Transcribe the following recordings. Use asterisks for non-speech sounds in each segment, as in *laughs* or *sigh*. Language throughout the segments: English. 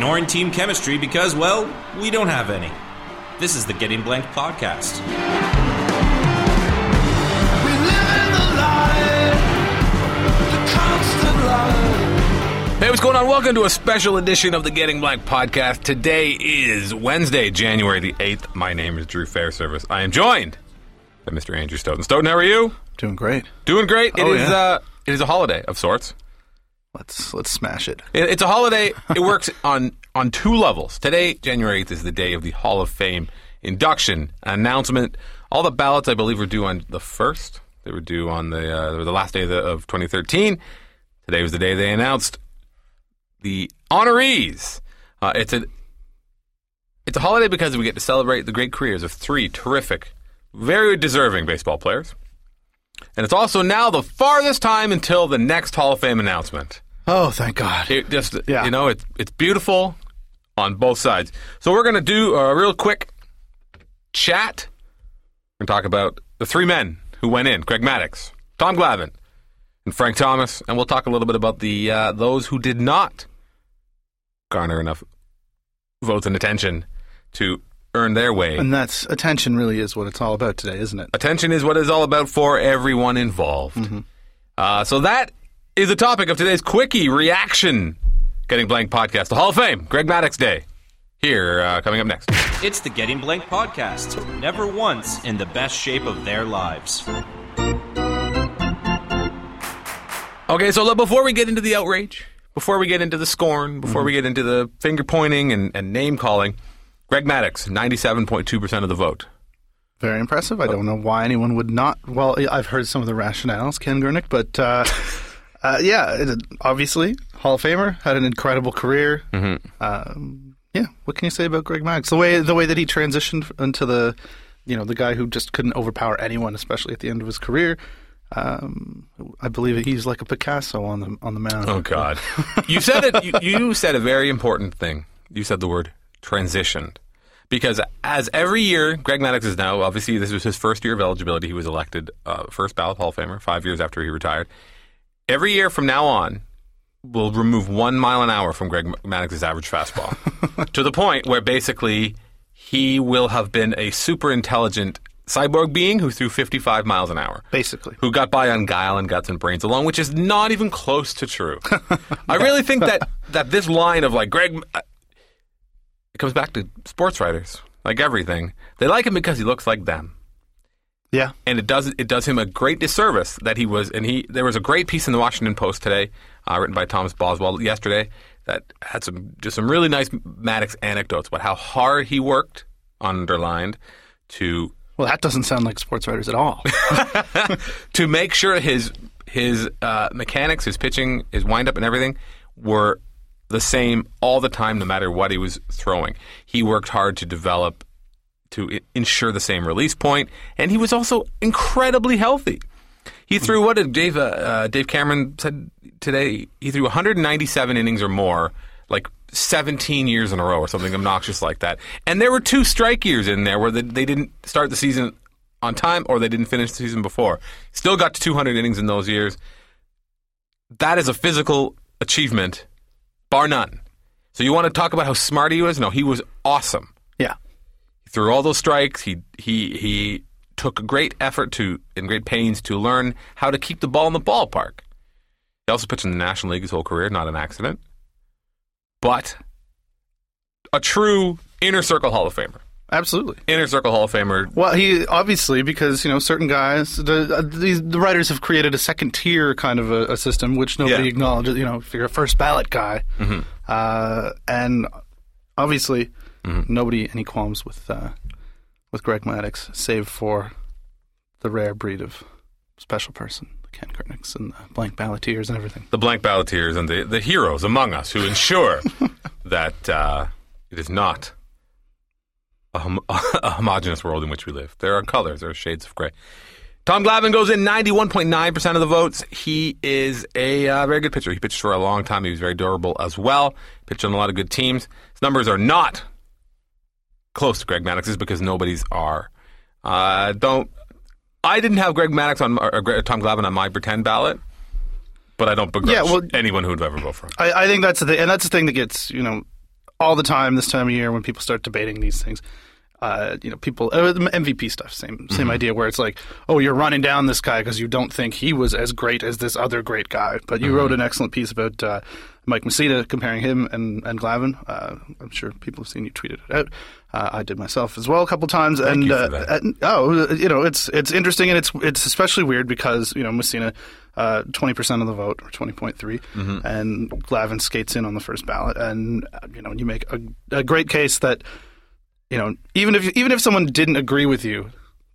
ignoring team chemistry because, well, we don't have any. This is the Getting Blank podcast. We live in the light, the constant light. Hey, what's going on? Welcome to a special edition of the Getting Blank podcast. Today is Wednesday, January the 8th. My name is Drew Fairservice. I am joined by Mr. Andrew Stoughton. Stoughton, how are you? Doing great. Doing great. It Oh, is yeah. uh, it is a holiday of sorts. Let's let's smash it. It- It's a holiday. It works on on two levels. Today, January 8th, is the day of the Hall of Fame induction announcement. All the ballots, I believe, were due on the 1st. They were due on the uh, the last day of, the, of 2013. Today was the day they announced the honorees. Uh, it's a it's a holiday because we get to celebrate the great careers of three terrific, very deserving baseball players. And it's also now the farthest time until the next Hall of Fame announcement. Oh, thank God. It just Yeah. you know it's it's beautiful on both sides. So we're gonna do a real quick chat. We're gonna talk about the three men who went in: Craig Maddux, Tom Glavine, and Frank Thomas. And we'll talk a little bit about the uh, those who did not garner enough votes and attention to earn their way. And that's attention. Really, is what it's all about today, isn't it? Attention is what it's all about for everyone involved. Uh, so that is the topic of today's quickie reaction. Getting Blank podcast, the Hall of Fame, Greg Maddux Day. Here, uh, coming up next. It's the Getting Blank podcast. Never once in the best shape of their lives. Okay, so look, before we get into the outrage, before we get into the scorn, before we get into the finger pointing and, and name calling, Greg Maddux, 97.2% of the vote. Very impressive. I don't know why anyone would not. Well, I've heard some of the rationales, Ken Gurnick, but uh, *laughs* uh, yeah, it, obviously Hall of Famer had an incredible career. Mm-hmm. Um, yeah, what can you say about Greg Maddux? The way the way that he transitioned into the, you know, the guy who just couldn't overpower anyone, especially at the end of his career. Um, I believe he's like a Picasso on the on the mound. Oh God! *laughs* you said it. You, you said a very important thing. You said the word transitioned, because as every year, Greg Maddux is now obviously this was his first year of eligibility. He was elected uh, first ballot Hall of Famer five years after he retired. Every year from now on, we'll remove one mile an hour from Greg Maddux's average fastball, *laughs* to the point where basically he will have been a super intelligent cyborg being who threw 55 miles an hour Basically, who got by on guile and guts and brains alone, which is not even close to true. *laughs* I really think that that this line of like Greg, uh, it comes back to sports writers, like everything. They like him because he looks like them, yeah. and it does it does him a great disservice that he was. And he there was a great piece in the Washington Post today, uh, written by Thomas Boswell yesterday, that had some just some really nice Maddux anecdotes about how hard he worked, underlined, to Well, that doesn't sound like sports writers at all. *laughs* *laughs* to make sure his his uh, mechanics, his pitching, his windup, and everything were the same all the time, no matter what he was throwing. He worked hard to develop to ensure the same release point, and he was also incredibly healthy. He threw what did Dave uh, uh, Dave Cameron said today? He threw 197 innings or more, like 17 years in a row, or something obnoxious like that. And there were two strike years in there where they, they didn't start the season on time, or they didn't finish the season before. Still got to 200 innings in those years. That is a physical achievement, bar none. So you want to talk about how smart he was? No, he was awesome yeah. He threw all those strikes, he he he took great effort to and great pains to learn how to keep the ball in the ballpark. He also pitched in the National League his whole career, not an accident. But a true inner circle Hall of Famer. Absolutely. Inner circle Hall of Famer. Well, he obviously because you know certain guys, the uh, these the writers have created a second tier kind of a, a system which nobody Yeah. acknowledges. You know, if you're a first ballot guy, Mm-hmm. uh, and obviously nobody any qualms with uh, with Greg Maddux, save for the rare breed of special person, the Ken Gurnicks and the blank balloteers and everything. The blank balloteers and the, the heroes among us who ensure *laughs* that uh, it is not a, hom- *laughs* a homogenous world in which we live. There are colors, there are shades of gray. Tom Glavine goes in 91.9% of the votes. He is a uh, very good pitcher. He pitched for a long time. He was very durable as well. Pitched on a lot of good teams. His numbers are not close to Greg Maddux's because nobody's are. Uh, don't. I didn't have Greg Maddux on or, Tom Glavine on my pretend ballot, but I don't begrudge Yeah, well- anyone who would ever vote for him. I, I think that's the thing, and that's the thing that gets you know all the time this time of year when people start debating these things. Uh, you know, people uh, MVP stuff, same same Mm-hmm. idea. Where it's like, oh, you're running down this guy because you don't think he was as great as this other great guy. But you Mm-hmm. wrote an excellent piece about uh, Mike Mussina comparing him and and Glavine. Uh, I'm sure people have seen you tweeted it out. Uh, I did myself as well a couple times. and you uh, and- oh, you know, it's it's interesting and it's it's especially weird because you know Mussina, uh, twenty percent of the vote or twenty and Glavine skates in on the first ballot, and uh, you know you make a, a great case that you know even if even if someone didn't agree with you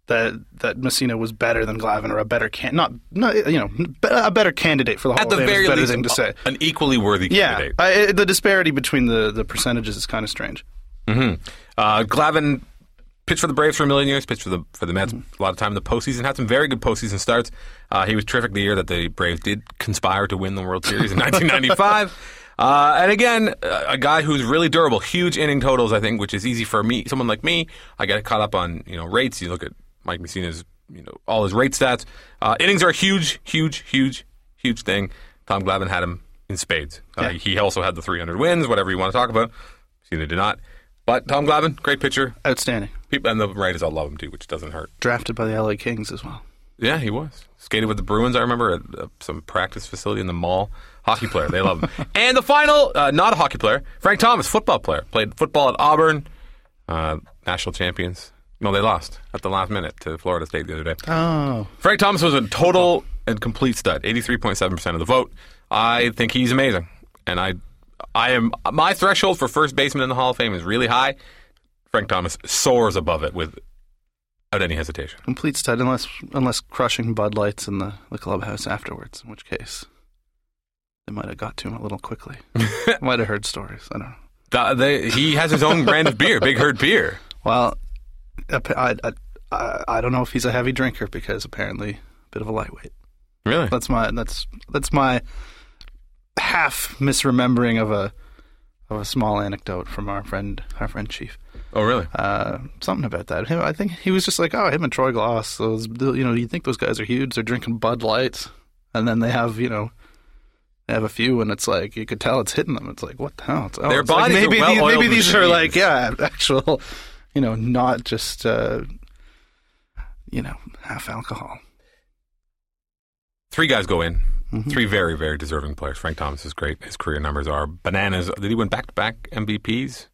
that that Mussina was better than Glavine or a better can not not you know a better candidate for the Hall At the Fame very least, thing to say. an equally worthy Yeah, candidate. I, the disparity between the the percentages is kind of strange. Uh, Glavine pitched for the Braves for a million years, pitched for the for the Mets Mm-hmm. a lot of time in the postseason, had some very good postseason starts. Uh, he was terrific the year that the Braves did conspire to win the World Series in *laughs* 1995. Uh, and again, a guy who's really durable, huge inning totals, I think, which is easy for me, someone like me. I get caught up on you know rates. You look at Mike Mussina's, you know, all his rate stats. Uh, innings are a huge, huge, huge, huge thing. Tom Glavine had him in spades. Uh, Yeah. He also had the 300 wins, whatever you want to talk about. Mussina did not. But Tom Glavine, great pitcher. Outstanding. People and the writers all love him too, which doesn't hurt. Drafted by the LA Kings as well. Yeah, he was skated with the Bruins. I remember at uh, some practice facility in the mall. Hockey player, they love him. *laughs* and the final, uh, not a hockey player, Frank Thomas, football player, played football at Auburn, uh, national champions. No, they lost at the last minute to Florida State the other day. Oh, Frank Thomas was a total and complete stud, eighty-three point seven percent of the vote. I think he's amazing, and I, I am my threshold for first baseman in the Hall of Fame is really high. Frank Thomas soars above it with without any hesitation. complete stud unless unless crushing Bud Lights in the, the clubhouse afterwards, in which case they might have got to him a little quickly. *laughs* might have heard stories. I don't know. They, he has his own brand of beer, Big Hurt Beer. Well, I, I, I, I don't know if he's a heavy drinker because apparently a bit of a lightweight. Really? That's my that's that's my half misremembering of a of a small anecdote from our friend our friend Chief. Oh, really? Uh, something about that. I think he was just like, oh, him and Troy Glaus. Those, you know, you think those guys are huge? They're drinking Bud Lights, and then they have, you know, they have a few, and it's like you could tell it's hitting them. It's like, what the hell? It's, oh, Their it's like bodies are maybe these, well-oiled maybe these are like, yeah, *laughs* actual, you know, not just, uh, you know, half alcohol. Three guys go in. Three very, very deserving players. Frank Thomas is great. His career numbers are bananas. Did he win back to back MVPs?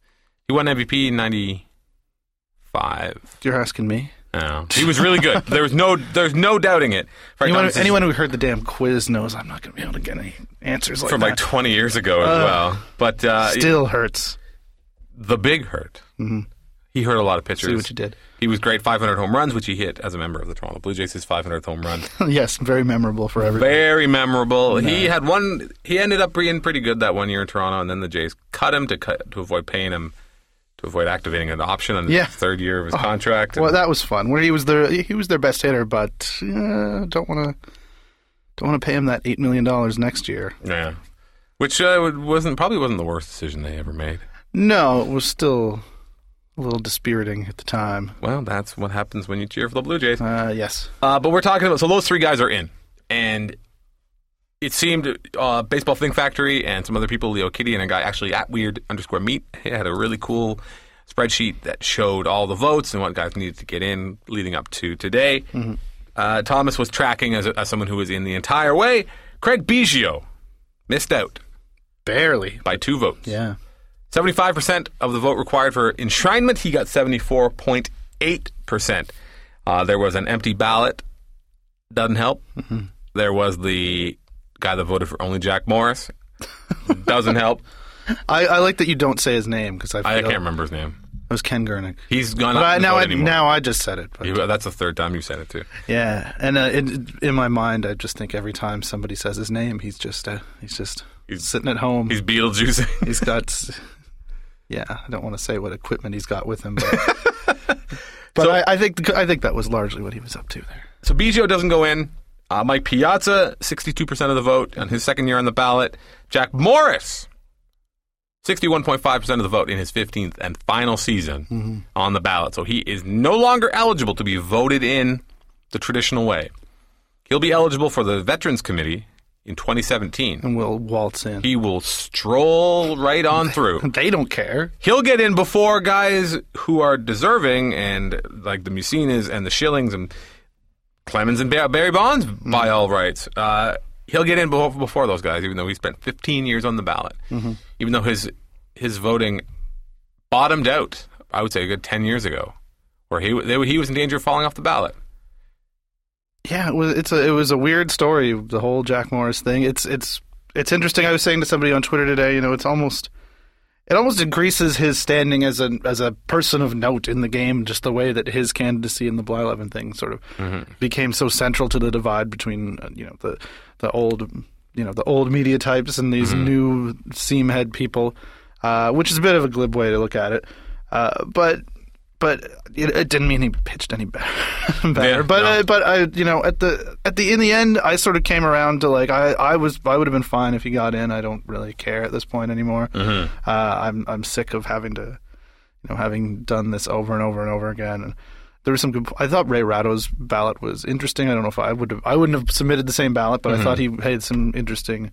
He won MVP in '95. You're asking me. Oh, he was really good. *laughs* there was no, there's no doubting it. Anyone, anyone who heard the damn quiz knows I'm not going to be able to get any answers like from that. like 20 years ago as well. But uh, Still hurts. the big hurt. He hurt a lot of pitchers. See what you did. He was great. 500 home runs, which he hit as a member of the Toronto Blue Jays. His 500th home run. *laughs* yes, very memorable for everybody. Very memorable. He had one. He ended up being pretty good that one year in Toronto, and then the Jays cut him to cut to avoid paying him, to avoid activating an option on Yeah. the third year of his contract. Well, that was fun. Where he was their he was their best hitter, but uh, don't want to don't want to pay him that eight million dollars next year. yeah, which uh, wasn't probably wasn't the worst decision they ever made. No, it was still a little dispiriting at the time. Well, that's what happens when you cheer for the Blue Jays. Uh, yes, Uh, but we're talking about so those three guys are in, and it seemed uh, Baseball Think Factory and some other people, Leo Kitty and a guy actually at Weird underscore Meat, he had a really cool spreadsheet that showed all the votes and what guys needed to get in leading up to today. Uh, Thomas was tracking as, as someone who was in the entire way. Craig Biggio missed out barely. by two votes. Yeah, 75% of the vote required for enshrinement, he got 74.8%. Uh, there was an empty ballot, doesn't help. There was the guy that voted for only Jack Morris, doesn't help. *laughs* I, I like that you don't say his name because I, feel I can't remember his name. It was Ken Gurnick. He's gone But I, now, I, anymore. now I just said it. But You- that's the third time you said it too. yeah, and uh, in, in my mind, I just think every time somebody says his name, he's just uh, he's just He's- sitting at home. He's Beetlejuice. *laughs* he's got *laughs* yeah i don't want to say what equipment he's got with him but, but So- I, I think I think that was largely what he was up to there So Biggio doesn't go in. Uh, Mike Piazza, 62% of the vote on his second year on the ballot. Jack Morris, 61.5% of the vote in his 15th and final season on the ballot. So he is no longer eligible to be voted in the traditional way. He'll be eligible for the Veterans Committee in 2017, and we'll waltz in. he will stroll right on through. *laughs* they don't care. He'll get in before guys who are deserving, and like the Mussinas and the Schillings and Clemens and Barry Bonds, by all rights. Uh, he'll get in before, before those guys, even though he spent 15 years on the ballot. Even though his his voting bottomed out, I would say a good 10 years ago, where he they, he was in danger of falling off the ballot. Yeah, it was. It's a. It was a weird story. The whole Jack Morris thing. It's. It's. It's interesting. I was saying to somebody on Twitter today. You know, it's almost. It almost increases his standing as a as a person of note in the game, just the way that his candidacy in the Blyleven thing sort of became so central to the divide between uh, you know the the old you know the old media types and these new seamhead people, uh, which is a bit of a glib way to look at it, uh, but but it, it didn't mean he pitched any better. *laughs* better. Yeah, but no. uh, but I you know at the at the in the end I sort of came around to like I, I was I would have been fine if he got in. I don't really care at this point anymore. Mm-hmm. Uh, I'm I'm sick of having to you know having done this over and over and over again. And there was some good. I thought Ray Ratto's ballot was interesting. I don't know if I would have I wouldn't have submitted the same ballot, but I thought he had some interesting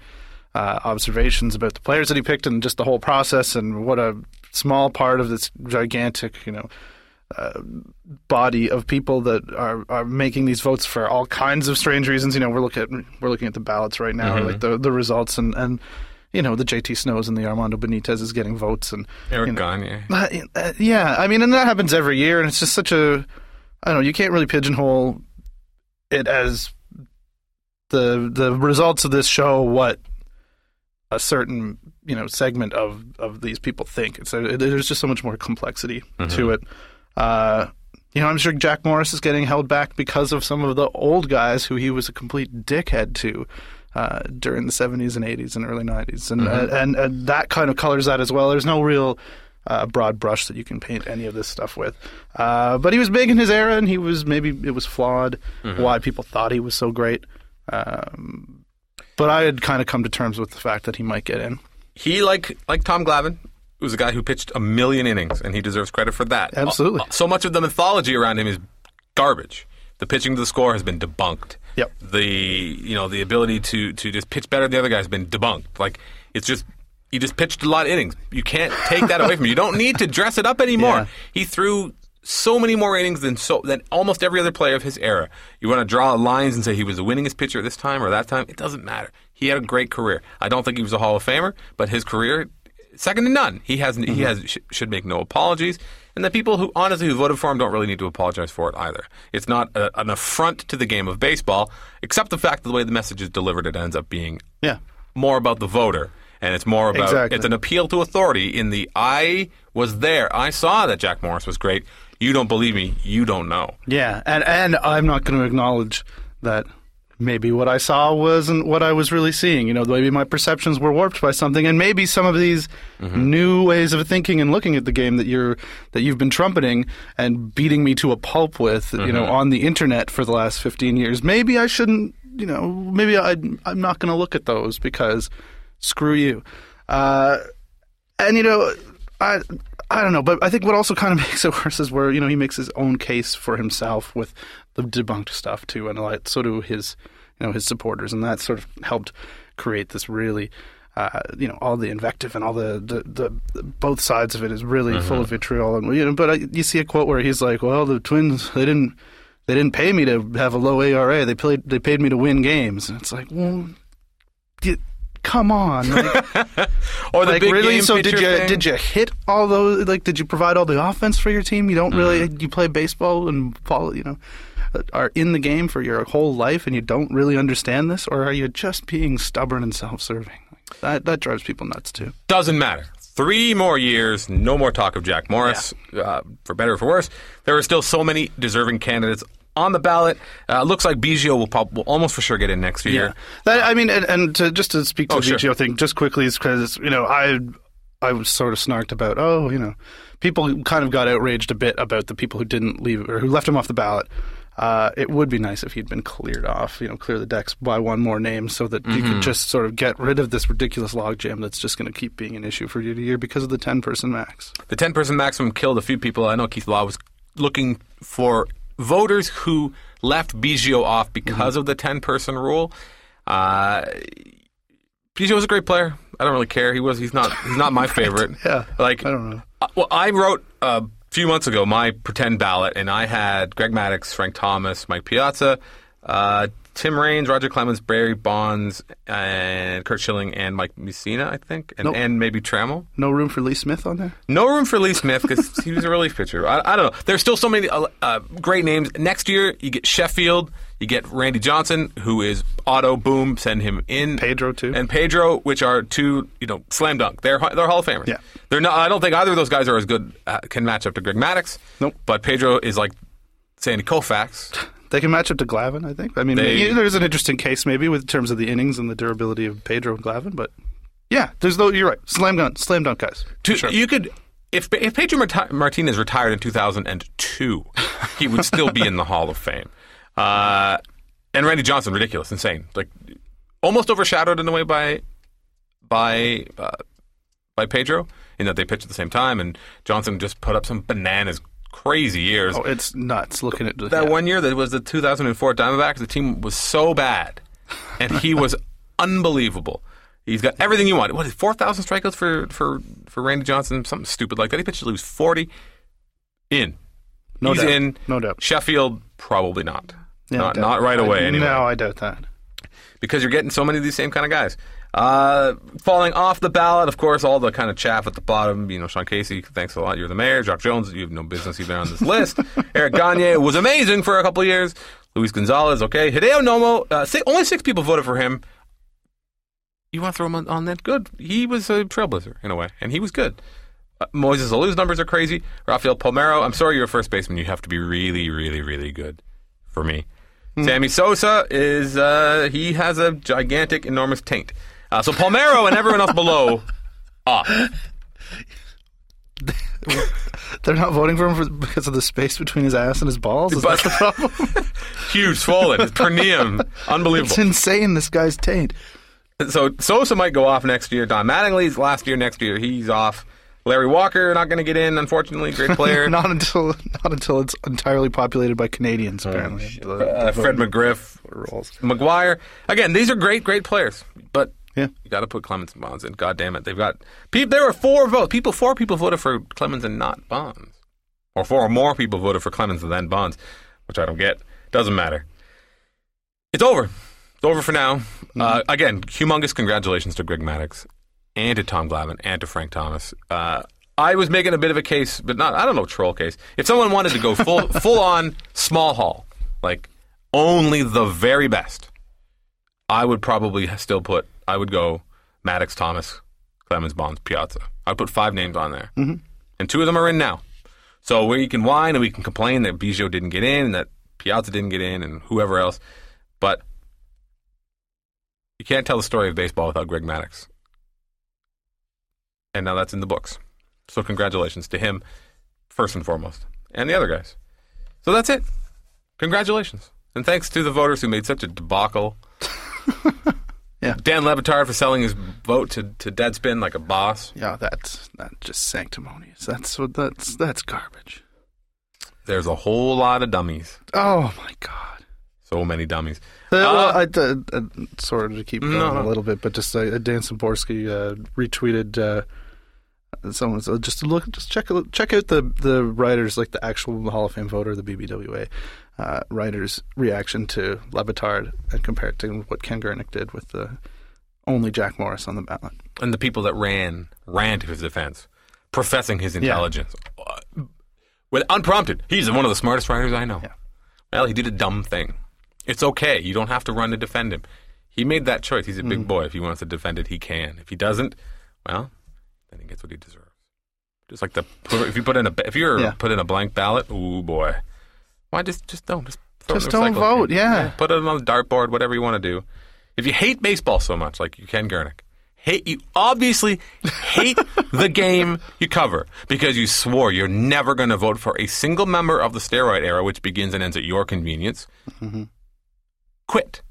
uh, observations about the players that he picked and just the whole process and what a small part of this gigantic you know body of people that are, are making these votes for all kinds of strange reasons. You know, we're looking at we're looking at the ballots right now, like the the results, and and you know the JT Snows and the Armando Benitez is getting votes, and Eric you know, Gagne. uh, uh, yeah, I mean, and that happens every year, and it's just such a I don't know. You can't really pigeonhole it as the the results of this show what a certain you know segment of of these people think. It's a, there's just so much more complexity to it. Uh, you know, I'm sure Jack Morris is getting held back because of some of the old guys who he was a complete dickhead to uh, during the 70s and 80s and early 90s, and, uh, and and that kind of colors that as well. There's no real uh, broad brush that you can paint any of this stuff with. Uh, but he was big in his era, and he was maybe it was flawed why people thought he was so great. Um, but I had kind of come to terms with the fact that he might get in. He like like Tom Glavine was a guy who pitched a million innings, and he deserves credit for that. Absolutely. So much of the mythology around him is garbage. The pitching to the score has been debunked. Yep. The you know the ability to to just pitch better than the other guy has been debunked. Like it's just he just pitched a lot of innings. You can't take that away from him. You don't need to dress it up anymore. Yeah. He threw so many more innings than so than almost every other player of his era. You want to draw lines and say he was the winningest pitcher at this time or that time? It doesn't matter. He had a great career. I don't think he was a Hall of Famer, but his career second to none. He has he mm-hmm. has sh- should make no apologies, and the people who honestly who voted for him don't really need to apologize for it either. It's not a, an affront to the game of baseball, except the fact that the way the message is delivered, it ends up being Yeah. more about the voter. And it's more about Exactly. it's an appeal to authority. In the I was there, I saw that Jack Morris was great. You don't believe me, you don't know. Yeah, and and I'm not going to acknowledge that maybe what I saw wasn't what I was really seeing. You know, maybe my perceptions were warped by something, and maybe some of these new ways of thinking and looking at the game that you're that you've been trumpeting and beating me to a pulp with, you know, on the internet for the last 15 years. Maybe I shouldn't. You know, maybe I, I'm not going to look at those because screw you. Uh, and you know, I I don't know, but I think what also kind of *laughs* makes it worse is where you know he makes his own case for himself with the debunked stuff too, and like so do his you know his supporters, and that sort of helped create this really. Uh, you know all the invective and all the, the, the, both sides of it is really full of vitriol and you know but I, you see a quote where he's like well the twins they didn't they didn't pay me to have a low ERA they played they paid me to win games and it's like well come on like, *laughs* Or the like big really game so did you thing. did you hit all those like did you provide all the offense for your team you don't really Mm-hmm. you play baseball and follow you know uh, are in the game for your whole life and you don't really understand this or are you just being stubborn and self-serving that that drives people nuts too Doesn't matter. Three more years, no more talk of Jack Morris, uh, for better or for worse. There are still so many deserving candidates on the ballot. Uh, looks like Biggio will, prob- will almost for sure get in next year. That, I mean, and, and to, just to speak to Oh, the sure. Thing just quickly is because you know I I was sort of snarked about oh you know people kind of got outraged a bit about the people who didn't leave or who left him off the ballot. Uh, it would be nice if he'd been cleared off, you know, clear the decks by one more name, so that you Mm-hmm. could just sort of get rid of this ridiculous logjam that's just going to keep being an issue for year to year because of the ten person max. The 10 person maximum killed a few people. I know Keith Law was looking for voters who left Biggio off because Mm-hmm. of the 10 person rule. Uh, Biggio was a great player. I don't really care. He was. He's not. He's not my *laughs* favorite. Yeah. Like I don't know. uh, Well, I wrote a few months ago my pretend ballot, and I had Greg Maddux, Frank Thomas, Mike Piazza, uh, Tim Raines, Roger Clemens, Barry Bonds, and Curt Schilling, and Mike Mussina, I think, and, Nope. and maybe Trammell. No room for Lee Smith on there. No room for Lee Smith because *laughs* he was a relief pitcher. I, I don't know. There's still so many uh, uh, great names. Next year, you get Sheffield, you get Randy Johnson, who is auto boom, send him in. Pedro, too. and Pedro, which are two, you know, slam dunk. They're they're Hall of Famers. Yeah. they're not. I don't think either of those guys are as good. Uh, can match up to Greg Maddux. Nope. But Pedro is like Sandy Koufax. *laughs* They can match up to Glavine, I think. I mean, They- there's an interesting case maybe with terms of the innings and the durability of Pedro and Glavine, but yeah, there's no. You're right. Slam dunk, slam dunk guys. To. You could. If, if Pedro Marti- Martinez retired in 2002, he would still be in the Hall of Fame. Uh, and Randy Johnson, ridiculous, insane, like almost overshadowed in a way by by uh, by Pedro in that they pitched at the same time, and Johnson just put up some bananas, crazy years. Oh, it's nuts looking at that yeah. one year that was the 2004 Diamondbacks, the team was so bad, and he was *laughs* unbelievable. He's got everything you want. What is 4,000 strikeouts for, for, for Randy Johnson? Something stupid like that. He pitched to lose 40. In. No He's doubt. in. No doubt. Sheffield, probably not. Yeah, not, doubt. not right away, I- anyway No, I doubt that. because you're getting so many of these same kind of guys. Uh, falling off the ballot, of course, all the kind of chaff at the bottom. You know, Sean Casey, thanks a lot. You're the mayor. Jacque Jones, you have no business even on this list. *laughs* Eric Gagne was amazing for a couple of years. Luis Gonzalez, okay. Hideo Nomo, uh, only six people voted for him. You want to throw him on, on that? Good. He was a trailblazer in a way, and he was good. Uh, Moises Alou's numbers are crazy. Rafael Palmeiro, I'm sorry you're a first baseman. You have to be really, really, really good for me. Sammy Sosa is uh, he has a gigantic, enormous taint. Uh, so Palmeiro and everyone else below off. *laughs* They're not voting for him for, because of the space between his ass and his balls. Is that the problem? *laughs* Huge, swollen, his perineum, *laughs* unbelievable. it's insane. This guy's taint. So Sosa might go off next year. Don Mattingly's last year, next year he's off. Larry Walker not going to get in, unfortunately. Great player. not until not until it's entirely populated by Canadians. Apparently, The- Uh, Fred voting McGriff, rules. McGwire. Again, these are great, great players, but Yeah. you got to put Clemens and Bonds in. God damn it, they've got. People, there were four votes. People, four people voted for Clemens and not Bonds, or four or more people voted for Clemens and then Bonds, which I don't get. Doesn't matter. It's over. It's over for now. Uh, again, humongous congratulations to Greg Maddux and to Tom Glavine and to Frank Thomas. Uh, I was making a bit of a case, but not I don't know troll case. If someone wanted to go full *laughs* full on small hall, like only the very best, I would probably still put I would go Maddux, Thomas, Clemens, Bonds, Piazza. I'd put five names on there, mm-hmm. and two of them are in now. So we can whine and we can complain that Biggio didn't get in and that Piazza didn't get in and whoever else, but you can't tell the story of baseball without Greg Maddux. And now that's in the books. So congratulations to him, first and foremost, and the other guys. So that's it. Congratulations. And thanks to the voters who made such a debacle. *laughs* Yeah. Dan Le Batard for selling his vote to, to Deadspin like a boss. Yeah, that's that's just sanctimonious. That's what that's that's garbage. There's a whole lot of dummies. Oh my god. So many dummies. Uh, well, Uh, I, uh, uh, sort of to keep going No, a little bit, but just uh, Dan Szymborski uh, retweeted. Uh, someone said, just look, just check out- check out the the writers, like the actual Hall of Fame voter, the BBWA uh, writers' reaction to Le Batard, and compare it to what Ken Gurnick did with the only Jack Morris on the ballot. and the people that ran ran to his defense, professing his intelligence, uh, with unprompted. He's one of the smartest writers I know. Yeah. Well, he did a dumb thing. It's okay. You don't have to run to defend him. He made that choice. He's a big boy. If he wants to defend it, he can. If he doesn't, well, then he gets what he deserves. Just like the if you put in a if you're Yeah. put in a blank ballot, ooh boy, why just just don't just Just don't vote, bin. yeah. put it on the dartboard, whatever you want to do. If you hate baseball so much, like you Ken Gurnick, hate you obviously hate the *laughs* game you cover because you swore you're never going to vote for a single member of the steroid era, which begins and ends at your convenience. Mm-hmm. Quit.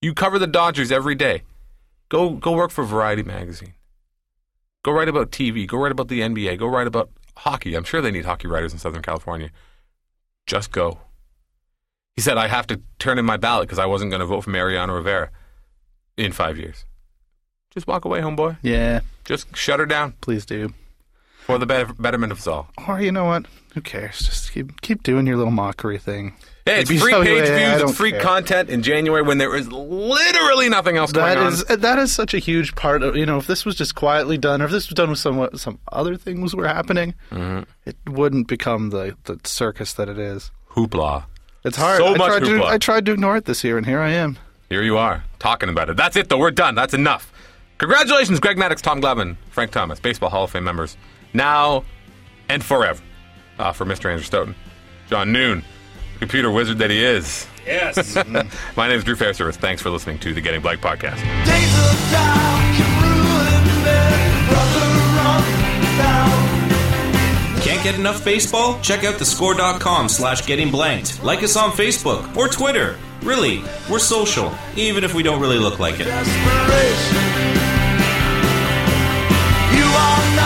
You cover the Dodgers every day. Go go work for Variety magazine. Go write about TV. Go write about the NBA. Go write about hockey. I'm sure they need hockey writers in Southern California. Just go. He said, I have to turn in my ballot because I wasn't going to vote for Mariano Rivera. in five years. Just walk away, homeboy. Yeah, Just shut her down please do. For the better, betterment of us all. Or you know what? Who cares? Just keep keep doing your little mockery thing. Hey, it's Maybe free so, page yeah, views, it's free care. content in January when there is literally nothing else That going is on. that is such a huge part of you know if this was just quietly done or if this was done with some some other things were happening, Mm-hmm. it wouldn't become the the circus that it is. Hoopla. It's hard. So I much tried to hoopla. I tried to ignore it this year, and here I am. Here you are, talking about it. That's it, though. We're done. That's enough. Congratulations, Greg Maddux, Tom Glavine, Frank Thomas, Baseball Hall of Fame members, now and forever. Uh, for Mr. Andrew Stoughton, John Noon, computer wizard that he is. Yes. *laughs* My name is Drew Fairservice. Thanks for listening to the Getting Blank podcast. Days of dark and ruined men, brother, run down. Can't get enough baseball? Check out thescore.com slash getting blanked. Like us on Facebook or Twitter. Really, we're social, even if we don't really look like it. You are